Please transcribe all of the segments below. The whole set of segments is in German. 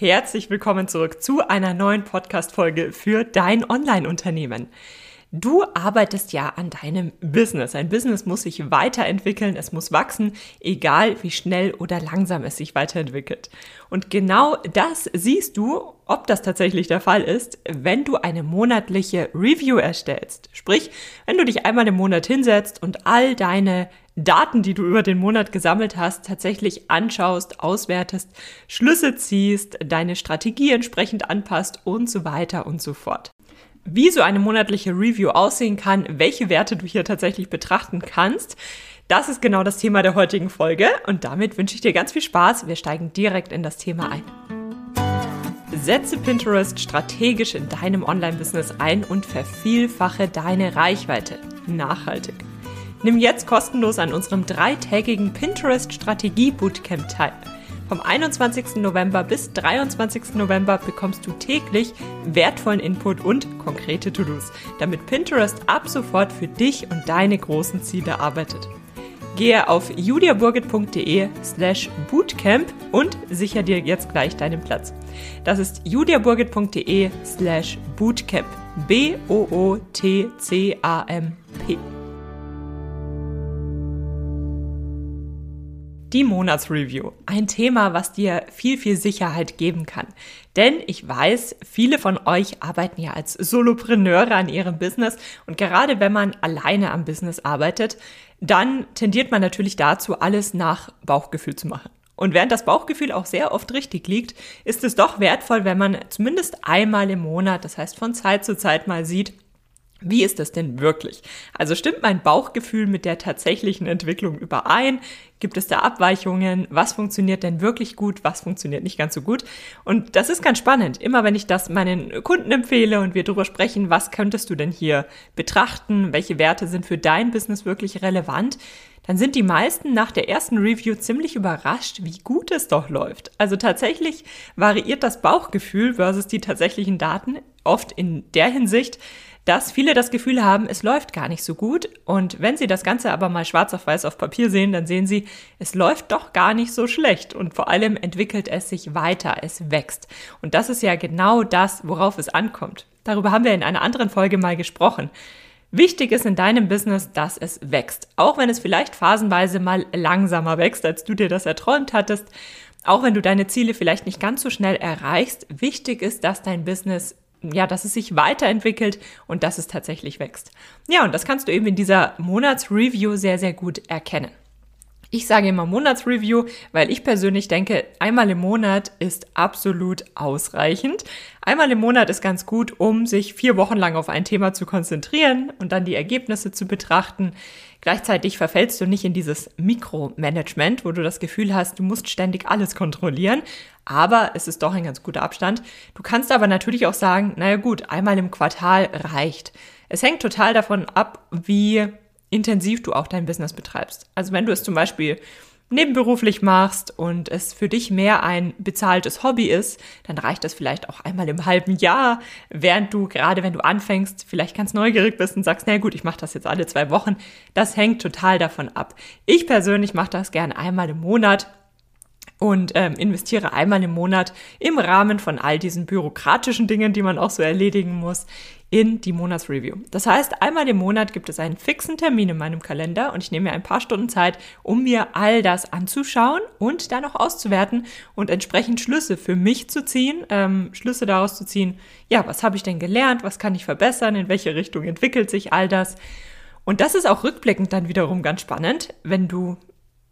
Herzlich willkommen zurück zu einer neuen Podcast-Folge für dein Online-Unternehmen. Du arbeitest ja an deinem Business. Ein Business muss sich weiterentwickeln, es muss wachsen, egal wie schnell oder langsam es sich weiterentwickelt. Und genau das siehst du, ob das tatsächlich der Fall ist, wenn du eine monatliche Review erstellst. Sprich, wenn du dich einmal im Monat hinsetzt und all deine Daten, die du über den Monat gesammelt hast, tatsächlich anschaust, auswertest, Schlüsse ziehst, deine Strategie entsprechend anpasst und so weiter und so fort. Wie so eine monatliche Review aussehen kann, welche Werte du hier tatsächlich betrachten kannst, das ist genau das Thema der heutigen Folge und damit wünsche ich dir ganz viel Spaß. Wir steigen direkt in das Thema ein. Setze Pinterest strategisch in deinem Online-Business ein und vervielfache deine Reichweite. Nachhaltig. Nimm jetzt kostenlos an unserem dreitägigen Pinterest Strategie Bootcamp teil. Vom 21. November bis 23. November bekommst du täglich wertvollen Input und konkrete To-Dos, damit Pinterest ab sofort für dich und deine großen Ziele arbeitet. Gehe auf juliaburgit.de slash bootcamp und sicher dir jetzt gleich deinen Platz. Das ist juliaburgit.de slash bootcamp. B-O-O-T-C-A-M-P. Die Monatsreview. Ein Thema, was dir viel, viel Sicherheit geben kann. Denn ich weiß, viele von euch arbeiten ja als Solopreneure an ihrem Business und gerade wenn man alleine am Business arbeitet, dann tendiert man natürlich dazu, alles nach Bauchgefühl zu machen. Und während das Bauchgefühl auch sehr oft richtig liegt, ist es doch wertvoll, wenn man zumindest einmal im Monat, das heißt von Zeit zu Zeit mal sieht, wie ist das denn wirklich? Also stimmt mein Bauchgefühl mit der tatsächlichen Entwicklung überein? Gibt es da Abweichungen? Was funktioniert denn wirklich gut? Was funktioniert nicht ganz so gut? Und das ist ganz spannend. Immer wenn ich das meinen Kunden empfehle und wir darüber sprechen, was könntest du denn hier betrachten? Welche Werte sind für dein Business wirklich relevant? Dann sind die meisten nach der ersten Review ziemlich überrascht, wie gut es doch läuft. Also tatsächlich variiert das Bauchgefühl versus die tatsächlichen Daten oft in der Hinsicht, dass viele das Gefühl haben, es läuft gar nicht so gut. Und wenn sie das Ganze aber mal schwarz auf weiß auf Papier sehen, dann sehen sie, es läuft doch gar nicht so schlecht. Und vor allem entwickelt es sich weiter, es wächst. Und das ist ja genau das, worauf es ankommt. Darüber haben wir in einer anderen Folge mal gesprochen. Wichtig ist in deinem Business, dass es wächst. Auch wenn es vielleicht phasenweise mal langsamer wächst, als du dir das erträumt hattest. Auch wenn du deine Ziele vielleicht nicht ganz so schnell erreichst. Wichtig ist, dass dein Business ja, dass es sich weiterentwickelt und dass es tatsächlich wächst. Ja, und das kannst du eben in dieser Monatsreview sehr, sehr gut erkennen. Ich sage immer Monatsreview, weil ich persönlich denke, einmal im Monat ist absolut ausreichend. Einmal im Monat ist ganz gut, um sich vier Wochen lang auf ein Thema zu konzentrieren und dann die Ergebnisse zu betrachten. Gleichzeitig verfällst du nicht in dieses Mikromanagement, wo du das Gefühl hast, du musst ständig alles kontrollieren. Aber es ist doch ein ganz guter Abstand. Du kannst aber natürlich auch sagen, naja gut, einmal im Quartal reicht. Es hängt total davon ab, wie intensiv du auch dein Business betreibst. Also wenn du es zum Beispiel nebenberuflich machst und es für dich mehr ein bezahltes Hobby ist, dann reicht das vielleicht auch einmal im halben Jahr, während du gerade wenn du anfängst, vielleicht ganz neugierig bist und sagst, na gut, ich mache das jetzt alle zwei Wochen. Das hängt total davon ab. Ich persönlich mache das gerne einmal im Monat und ähm, investiere einmal im Monat im Rahmen von all diesen bürokratischen Dingen, die man auch so erledigen muss, in die Monatsreview. Das heißt, einmal im Monat gibt es einen fixen Termin in meinem Kalender und ich nehme mir ein paar Stunden Zeit, um mir all das anzuschauen und dann auch auszuwerten und entsprechend Schlüsse für mich zu ziehen, ähm, Schlüsse daraus zu ziehen, ja, was habe ich denn gelernt, was kann ich verbessern, in welche Richtung entwickelt sich all das. Und das ist auch rückblickend dann wiederum ganz spannend, wenn du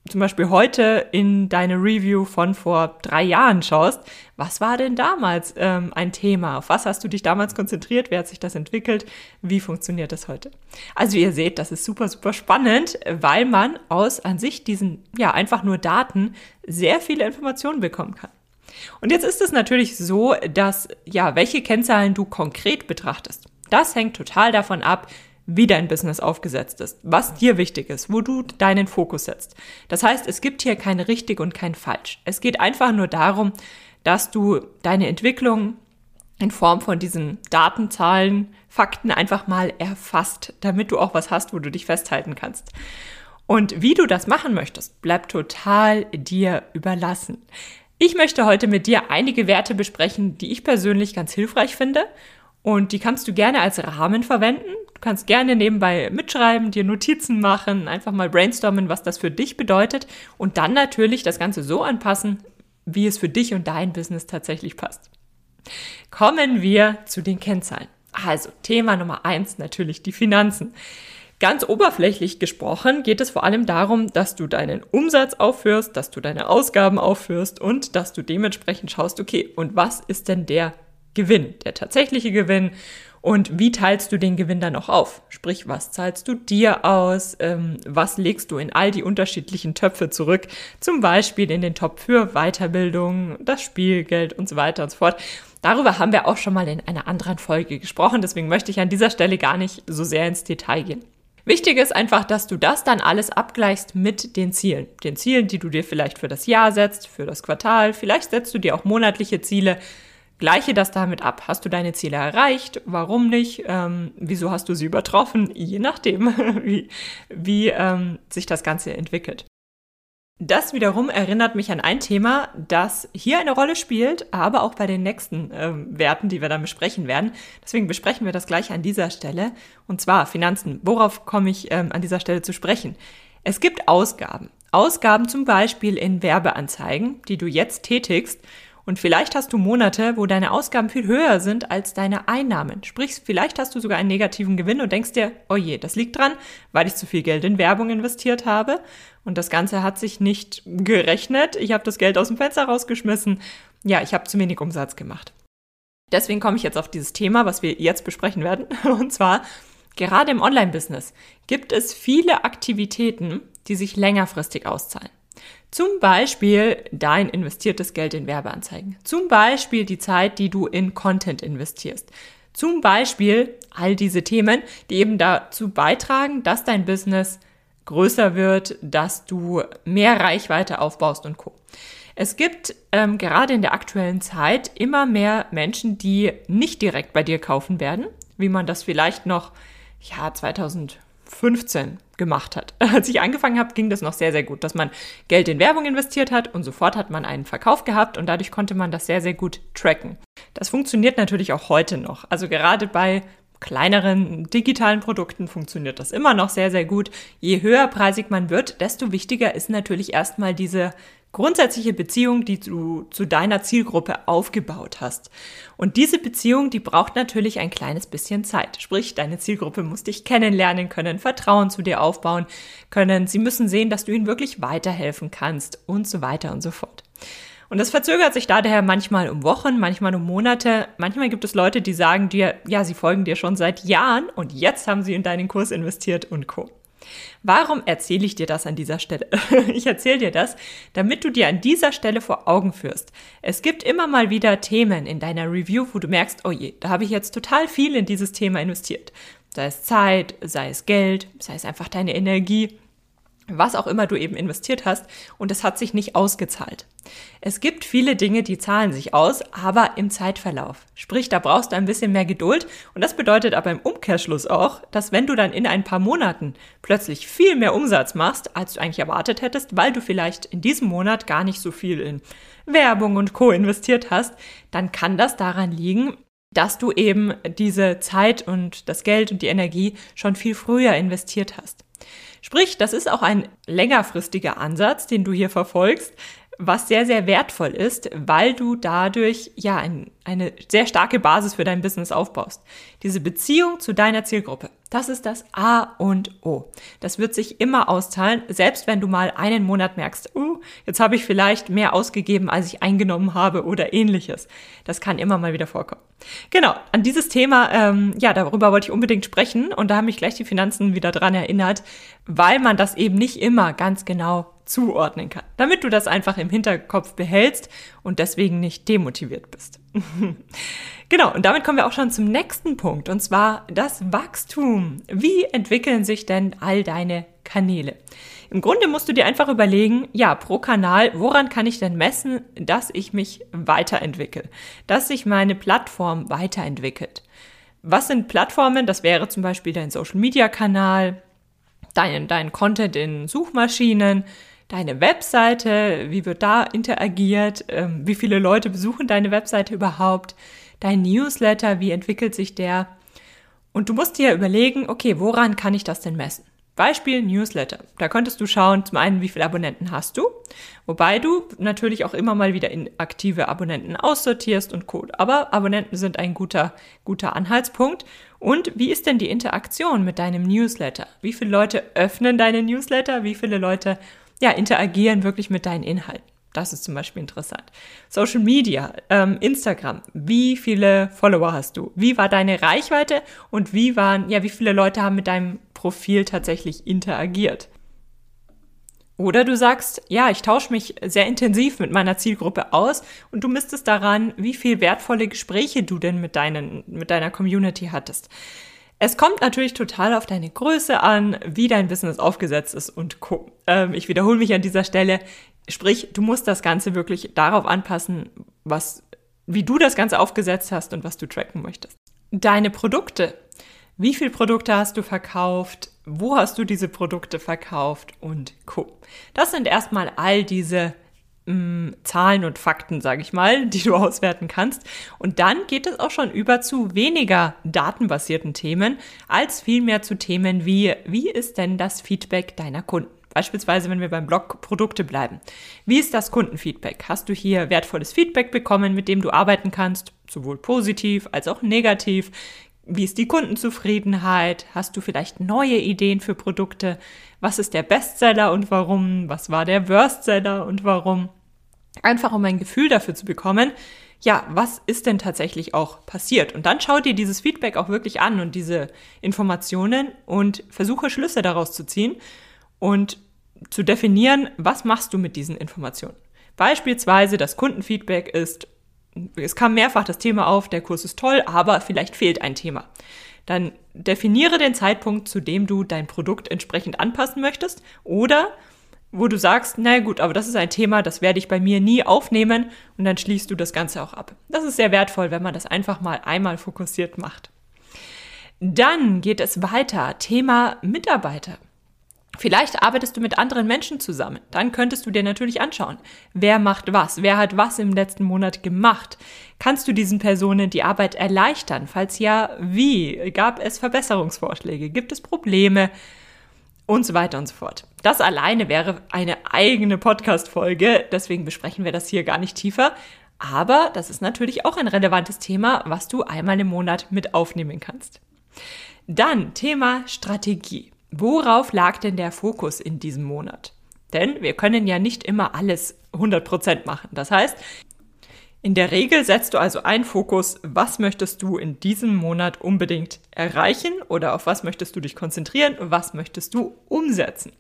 zum Beispiel heute in deine Review von vor drei Jahren schaust, was war denn damals ähm, ein Thema? Auf was hast du dich damals konzentriert? Wer hat sich das entwickelt? Wie funktioniert das heute? Also ihr seht, das ist super, super spannend, weil man aus an sich diesen, ja, einfach nur Daten sehr viele Informationen bekommen kann. Und jetzt ist es natürlich so, dass, ja, welche Kennzahlen du konkret betrachtest. Das hängt total davon ab, wie dein Business aufgesetzt ist, was dir wichtig ist, wo du deinen Fokus setzt. Das heißt, es gibt hier kein richtig und kein falsch. Es geht einfach nur darum, dass du deine Entwicklung in Form von diesen Datenzahlen, Fakten einfach mal erfasst, damit du auch was hast, wo du dich festhalten kannst. Und wie du das machen möchtest, bleibt total dir überlassen. Ich möchte heute mit dir einige Werte besprechen, die ich persönlich ganz hilfreich finde und die kannst du gerne als Rahmen verwenden. Du kannst gerne nebenbei mitschreiben, dir Notizen machen, einfach mal brainstormen, was das für dich bedeutet und dann natürlich das Ganze so anpassen, wie es für dich und dein Business tatsächlich passt. Kommen wir zu den Kennzahlen. Also Thema Nummer eins natürlich die Finanzen. Ganz oberflächlich gesprochen geht es vor allem darum, dass du deinen Umsatz aufführst, dass du deine Ausgaben aufführst und dass du dementsprechend schaust, okay, und was ist denn der Gewinn, der tatsächliche Gewinn und wie teilst du den Gewinn dann auch auf? Sprich, was zahlst du dir aus? Ähm, was legst du in all die unterschiedlichen Töpfe zurück? Zum Beispiel in den Topf für Weiterbildung, das Spielgeld und so weiter und so fort. Darüber haben wir auch schon mal in einer anderen Folge gesprochen, deswegen möchte ich an dieser Stelle gar nicht so sehr ins Detail gehen. Wichtig ist einfach, dass du das dann alles abgleichst mit den Zielen. Den Zielen, die du dir vielleicht für das Jahr setzt, für das Quartal. Vielleicht setzt du dir auch monatliche Ziele. Gleiche das damit ab. Hast du deine Ziele erreicht? Warum nicht? Ähm, wieso hast du sie übertroffen? Je nachdem, wie, wie ähm, sich das Ganze entwickelt. Das wiederum erinnert mich an ein Thema, das hier eine Rolle spielt, aber auch bei den nächsten ähm, Werten, die wir dann besprechen werden. Deswegen besprechen wir das gleich an dieser Stelle. Und zwar Finanzen. Worauf komme ich ähm, an dieser Stelle zu sprechen? Es gibt Ausgaben. Ausgaben zum Beispiel in Werbeanzeigen, die du jetzt tätigst und vielleicht hast du Monate, wo deine Ausgaben viel höher sind als deine Einnahmen. Sprich, vielleicht hast du sogar einen negativen Gewinn und denkst dir, oh je, das liegt dran, weil ich zu viel Geld in Werbung investiert habe. Und das Ganze hat sich nicht gerechnet. Ich habe das Geld aus dem Fenster rausgeschmissen. Ja, ich habe zu wenig Umsatz gemacht. Deswegen komme ich jetzt auf dieses Thema, was wir jetzt besprechen werden. Und zwar, gerade im Online-Business gibt es viele Aktivitäten, die sich längerfristig auszahlen. Zum Beispiel dein investiertes Geld in Werbeanzeigen. Zum Beispiel die Zeit, die du in Content investierst. Zum Beispiel all diese Themen, die eben dazu beitragen, dass dein Business größer wird, dass du mehr Reichweite aufbaust und co. Es gibt ähm, gerade in der aktuellen Zeit immer mehr Menschen, die nicht direkt bei dir kaufen werden, wie man das vielleicht noch ja 2000 15 gemacht hat. Als ich angefangen habe, ging das noch sehr, sehr gut, dass man Geld in Werbung investiert hat und sofort hat man einen Verkauf gehabt und dadurch konnte man das sehr, sehr gut tracken. Das funktioniert natürlich auch heute noch. Also gerade bei kleineren digitalen Produkten funktioniert das immer noch sehr, sehr gut. Je höherpreisig man wird, desto wichtiger ist natürlich erstmal diese grundsätzliche Beziehung, die du zu deiner Zielgruppe aufgebaut hast. Und diese Beziehung, die braucht natürlich ein kleines bisschen Zeit. Sprich, deine Zielgruppe muss dich kennenlernen können, Vertrauen zu dir aufbauen können. Sie müssen sehen, dass du ihnen wirklich weiterhelfen kannst und so weiter und so fort. Und das verzögert sich daher manchmal um Wochen, manchmal um Monate. Manchmal gibt es Leute, die sagen dir, ja, sie folgen dir schon seit Jahren und jetzt haben sie in deinen Kurs investiert und co. Warum erzähle ich dir das an dieser Stelle? Ich erzähle dir das, damit du dir an dieser Stelle vor Augen führst. Es gibt immer mal wieder Themen in deiner Review, wo du merkst, oh je, da habe ich jetzt total viel in dieses Thema investiert. Sei es Zeit, sei es Geld, sei es einfach deine Energie was auch immer du eben investiert hast und es hat sich nicht ausgezahlt. Es gibt viele Dinge, die zahlen sich aus, aber im Zeitverlauf. Sprich, da brauchst du ein bisschen mehr Geduld und das bedeutet aber im Umkehrschluss auch, dass wenn du dann in ein paar Monaten plötzlich viel mehr Umsatz machst, als du eigentlich erwartet hättest, weil du vielleicht in diesem Monat gar nicht so viel in Werbung und Co investiert hast, dann kann das daran liegen, dass du eben diese Zeit und das Geld und die Energie schon viel früher investiert hast. Sprich, das ist auch ein längerfristiger Ansatz, den du hier verfolgst, was sehr, sehr wertvoll ist, weil du dadurch ja ein, eine sehr starke Basis für dein Business aufbaust. Diese Beziehung zu deiner Zielgruppe, das ist das A und O. Das wird sich immer auszahlen, selbst wenn du mal einen Monat merkst, uh, jetzt habe ich vielleicht mehr ausgegeben, als ich eingenommen habe oder ähnliches. Das kann immer mal wieder vorkommen. Genau, an dieses Thema, ähm, ja, darüber wollte ich unbedingt sprechen und da haben mich gleich die Finanzen wieder dran erinnert, weil man das eben nicht immer ganz genau zuordnen kann, damit du das einfach im Hinterkopf behältst und deswegen nicht demotiviert bist. genau, und damit kommen wir auch schon zum nächsten Punkt, und zwar das Wachstum. Wie entwickeln sich denn all deine Kanäle? Im Grunde musst du dir einfach überlegen, ja, pro Kanal, woran kann ich denn messen, dass ich mich weiterentwickle, dass sich meine Plattform weiterentwickelt. Was sind Plattformen? Das wäre zum Beispiel dein Social-Media-Kanal, dein, dein Content in Suchmaschinen, deine Webseite, wie wird da interagiert, ähm, wie viele Leute besuchen deine Webseite überhaupt, dein Newsletter, wie entwickelt sich der. Und du musst dir überlegen, okay, woran kann ich das denn messen? Beispiel Newsletter. Da könntest du schauen, zum einen, wie viele Abonnenten hast du, wobei du natürlich auch immer mal wieder inaktive Abonnenten aussortierst und Co. Aber Abonnenten sind ein guter, guter Anhaltspunkt. Und wie ist denn die Interaktion mit deinem Newsletter? Wie viele Leute öffnen deine Newsletter? Wie viele Leute ja, interagieren wirklich mit deinen Inhalten? Das ist zum Beispiel interessant. Social Media, ähm, Instagram. Wie viele Follower hast du? Wie war deine Reichweite und wie waren, ja, wie viele Leute haben mit deinem Profil tatsächlich interagiert? Oder du sagst, ja, ich tausche mich sehr intensiv mit meiner Zielgruppe aus und du misstest daran, wie viel wertvolle Gespräche du denn mit, deinen, mit deiner Community hattest. Es kommt natürlich total auf deine Größe an, wie dein Business aufgesetzt ist und Co. Ähm, ich wiederhole mich an dieser Stelle. Sprich, du musst das Ganze wirklich darauf anpassen, was, wie du das Ganze aufgesetzt hast und was du tracken möchtest. Deine Produkte. Wie viele Produkte hast du verkauft? Wo hast du diese Produkte verkauft? Und Co. Das sind erstmal all diese mm, Zahlen und Fakten, sage ich mal, die du auswerten kannst. Und dann geht es auch schon über zu weniger datenbasierten Themen, als vielmehr zu Themen wie, wie ist denn das Feedback deiner Kunden? Beispielsweise, wenn wir beim Blog Produkte bleiben. Wie ist das Kundenfeedback? Hast du hier wertvolles Feedback bekommen, mit dem du arbeiten kannst, sowohl positiv als auch negativ? Wie ist die Kundenzufriedenheit? Hast du vielleicht neue Ideen für Produkte? Was ist der Bestseller und warum? Was war der Worstseller und warum? Einfach um ein Gefühl dafür zu bekommen, ja, was ist denn tatsächlich auch passiert? Und dann schau dir dieses Feedback auch wirklich an und diese Informationen und versuche Schlüsse daraus zu ziehen und zu definieren, was machst du mit diesen Informationen. Beispielsweise das Kundenfeedback ist, es kam mehrfach das Thema auf, der Kurs ist toll, aber vielleicht fehlt ein Thema. Dann definiere den Zeitpunkt, zu dem du dein Produkt entsprechend anpassen möchtest oder wo du sagst, na gut, aber das ist ein Thema, das werde ich bei mir nie aufnehmen und dann schließt du das Ganze auch ab. Das ist sehr wertvoll, wenn man das einfach mal einmal fokussiert macht. Dann geht es weiter. Thema Mitarbeiter. Vielleicht arbeitest du mit anderen Menschen zusammen. Dann könntest du dir natürlich anschauen, wer macht was, wer hat was im letzten Monat gemacht. Kannst du diesen Personen die Arbeit erleichtern? Falls ja, wie? Gab es Verbesserungsvorschläge? Gibt es Probleme? Und so weiter und so fort. Das alleine wäre eine eigene Podcast-Folge, deswegen besprechen wir das hier gar nicht tiefer. Aber das ist natürlich auch ein relevantes Thema, was du einmal im Monat mit aufnehmen kannst. Dann Thema Strategie. Worauf lag denn der Fokus in diesem Monat? Denn wir können ja nicht immer alles 100% machen. Das heißt, in der Regel setzt du also einen Fokus, was möchtest du in diesem Monat unbedingt erreichen oder auf was möchtest du dich konzentrieren, was möchtest du umsetzen.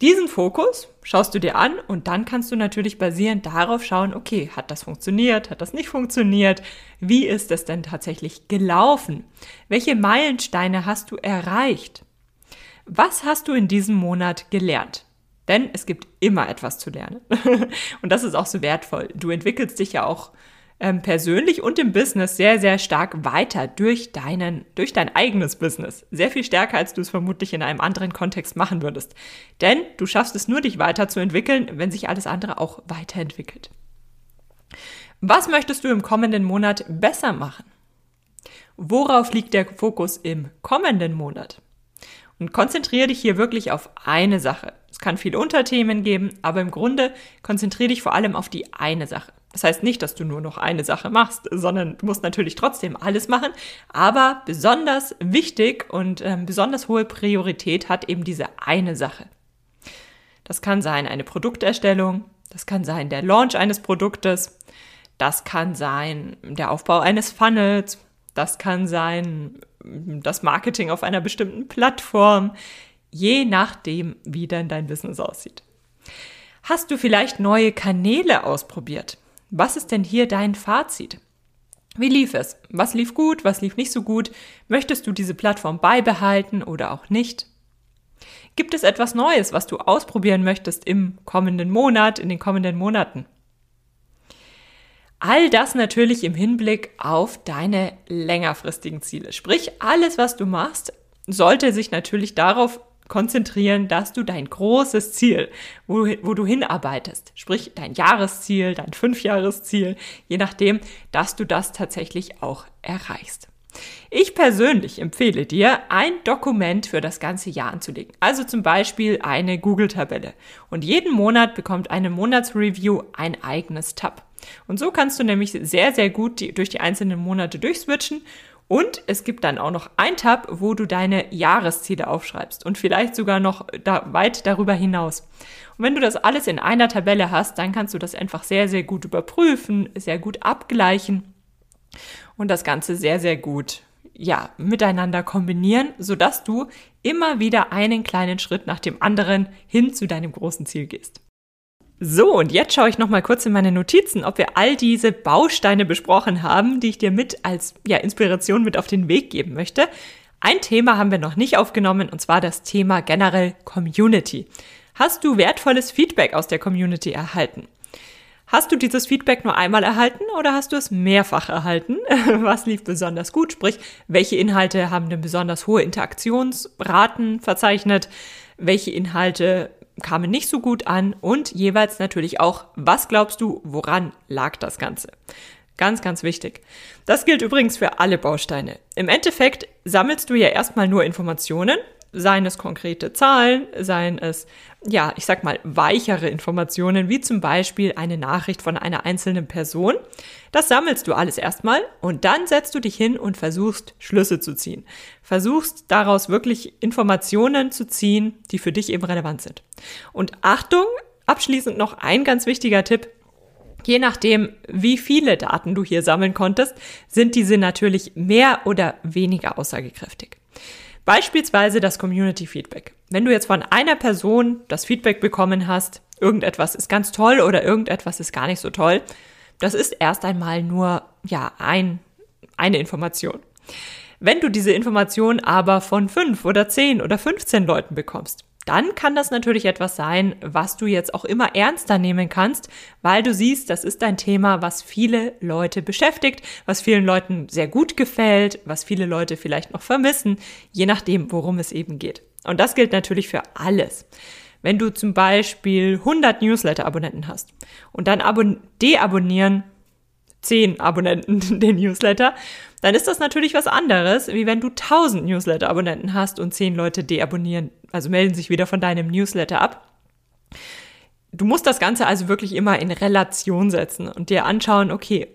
Diesen Fokus schaust du dir an und dann kannst du natürlich basierend darauf schauen, okay, hat das funktioniert, hat das nicht funktioniert, wie ist es denn tatsächlich gelaufen, welche Meilensteine hast du erreicht. Was hast du in diesem Monat gelernt? Denn es gibt immer etwas zu lernen. und das ist auch so wertvoll. Du entwickelst dich ja auch ähm, persönlich und im Business sehr, sehr stark weiter durch deinen, durch dein eigenes Business. Sehr viel stärker, als du es vermutlich in einem anderen Kontext machen würdest. Denn du schaffst es nur, dich weiterzuentwickeln, wenn sich alles andere auch weiterentwickelt. Was möchtest du im kommenden Monat besser machen? Worauf liegt der Fokus im kommenden Monat? Und konzentriere dich hier wirklich auf eine Sache. Es kann viele Unterthemen geben, aber im Grunde konzentriere dich vor allem auf die eine Sache. Das heißt nicht, dass du nur noch eine Sache machst, sondern du musst natürlich trotzdem alles machen. Aber besonders wichtig und äh, besonders hohe Priorität hat eben diese eine Sache. Das kann sein eine Produkterstellung, das kann sein der Launch eines Produktes, das kann sein der Aufbau eines Funnels, das kann sein das Marketing auf einer bestimmten Plattform, je nachdem, wie denn dein Business aussieht. Hast du vielleicht neue Kanäle ausprobiert? Was ist denn hier dein Fazit? Wie lief es? Was lief gut? Was lief nicht so gut? Möchtest du diese Plattform beibehalten oder auch nicht? Gibt es etwas Neues, was du ausprobieren möchtest im kommenden Monat, in den kommenden Monaten? All das natürlich im Hinblick auf deine längerfristigen Ziele. Sprich, alles, was du machst, sollte sich natürlich darauf konzentrieren, dass du dein großes Ziel, wo, wo du hinarbeitest, sprich dein Jahresziel, dein Fünfjahresziel, je nachdem, dass du das tatsächlich auch erreichst. Ich persönlich empfehle dir, ein Dokument für das ganze Jahr anzulegen. Also zum Beispiel eine Google-Tabelle. Und jeden Monat bekommt eine Monatsreview ein eigenes Tab. Und so kannst du nämlich sehr, sehr gut die, durch die einzelnen Monate durchswitchen und es gibt dann auch noch ein Tab, wo du deine Jahresziele aufschreibst und vielleicht sogar noch da weit darüber hinaus. Und wenn du das alles in einer Tabelle hast, dann kannst du das einfach sehr, sehr gut überprüfen, sehr gut abgleichen und das Ganze sehr, sehr gut ja, miteinander kombinieren, sodass du immer wieder einen kleinen Schritt nach dem anderen hin zu deinem großen Ziel gehst. So, und jetzt schaue ich noch mal kurz in meine Notizen, ob wir all diese Bausteine besprochen haben, die ich dir mit als ja, Inspiration mit auf den Weg geben möchte. Ein Thema haben wir noch nicht aufgenommen, und zwar das Thema generell Community. Hast du wertvolles Feedback aus der Community erhalten? Hast du dieses Feedback nur einmal erhalten oder hast du es mehrfach erhalten? Was lief besonders gut? Sprich, welche Inhalte haben denn besonders hohe Interaktionsraten verzeichnet? Welche Inhalte kamen nicht so gut an und jeweils natürlich auch, was glaubst du, woran lag das Ganze? Ganz, ganz wichtig. Das gilt übrigens für alle Bausteine. Im Endeffekt sammelst du ja erstmal nur Informationen, seien es konkrete Zahlen, seien es, ja, ich sag mal, weichere Informationen, wie zum Beispiel eine Nachricht von einer einzelnen Person. Das sammelst du alles erstmal und dann setzt du dich hin und versuchst Schlüsse zu ziehen. Versuchst daraus wirklich Informationen zu ziehen, die für dich eben relevant sind. Und Achtung, abschließend noch ein ganz wichtiger Tipp. Je nachdem, wie viele Daten du hier sammeln konntest, sind diese natürlich mehr oder weniger aussagekräftig. Beispielsweise das Community Feedback. Wenn du jetzt von einer Person das Feedback bekommen hast, irgendetwas ist ganz toll oder irgendetwas ist gar nicht so toll, das ist erst einmal nur, ja, ein, eine Information. Wenn du diese Information aber von fünf oder zehn oder 15 Leuten bekommst, dann kann das natürlich etwas sein, was du jetzt auch immer ernster nehmen kannst, weil du siehst, das ist ein Thema, was viele Leute beschäftigt, was vielen Leuten sehr gut gefällt, was viele Leute vielleicht noch vermissen, je nachdem, worum es eben geht. Und das gilt natürlich für alles. Wenn du zum Beispiel 100 Newsletter-Abonnenten hast und dann deabonnieren 10 Abonnenten den Newsletter, dann ist das natürlich was anderes, wie wenn du 1000 Newsletter-Abonnenten hast und 10 Leute deabonnieren, also melden sich wieder von deinem Newsletter ab. Du musst das Ganze also wirklich immer in Relation setzen und dir anschauen, okay,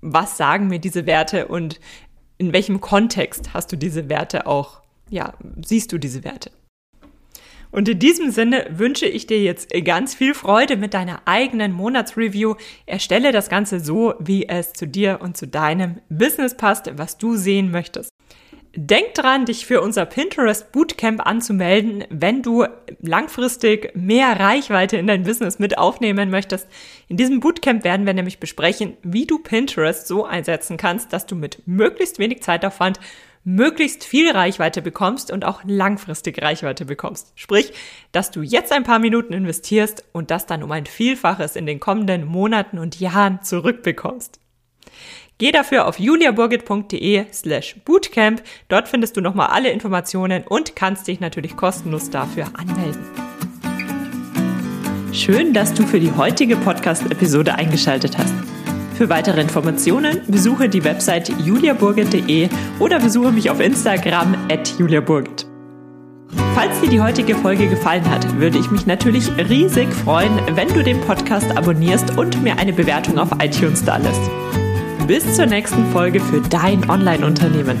was sagen mir diese Werte und in welchem Kontext hast du diese Werte auch, ja, siehst du diese Werte? Und in diesem Sinne wünsche ich dir jetzt ganz viel Freude mit deiner eigenen Monatsreview. Erstelle das Ganze so, wie es zu dir und zu deinem Business passt, was du sehen möchtest. Denk dran, dich für unser Pinterest Bootcamp anzumelden, wenn du langfristig mehr Reichweite in dein Business mit aufnehmen möchtest. In diesem Bootcamp werden wir nämlich besprechen, wie du Pinterest so einsetzen kannst, dass du mit möglichst wenig Zeitaufwand möglichst viel Reichweite bekommst und auch langfristig Reichweite bekommst. Sprich, dass du jetzt ein paar Minuten investierst und das dann um ein Vielfaches in den kommenden Monaten und Jahren zurückbekommst. Geh dafür auf juliaburgit.de slash bootcamp. Dort findest du nochmal alle Informationen und kannst dich natürlich kostenlos dafür anmelden. Schön, dass du für die heutige Podcast-Episode eingeschaltet hast. Für weitere Informationen besuche die Website juliaburgit.de oder besuche mich auf Instagram at juliaburgit. Falls dir die heutige Folge gefallen hat, würde ich mich natürlich riesig freuen, wenn du den Podcast abonnierst und mir eine Bewertung auf iTunes da lässt. Bis zur nächsten Folge für dein Online-Unternehmen.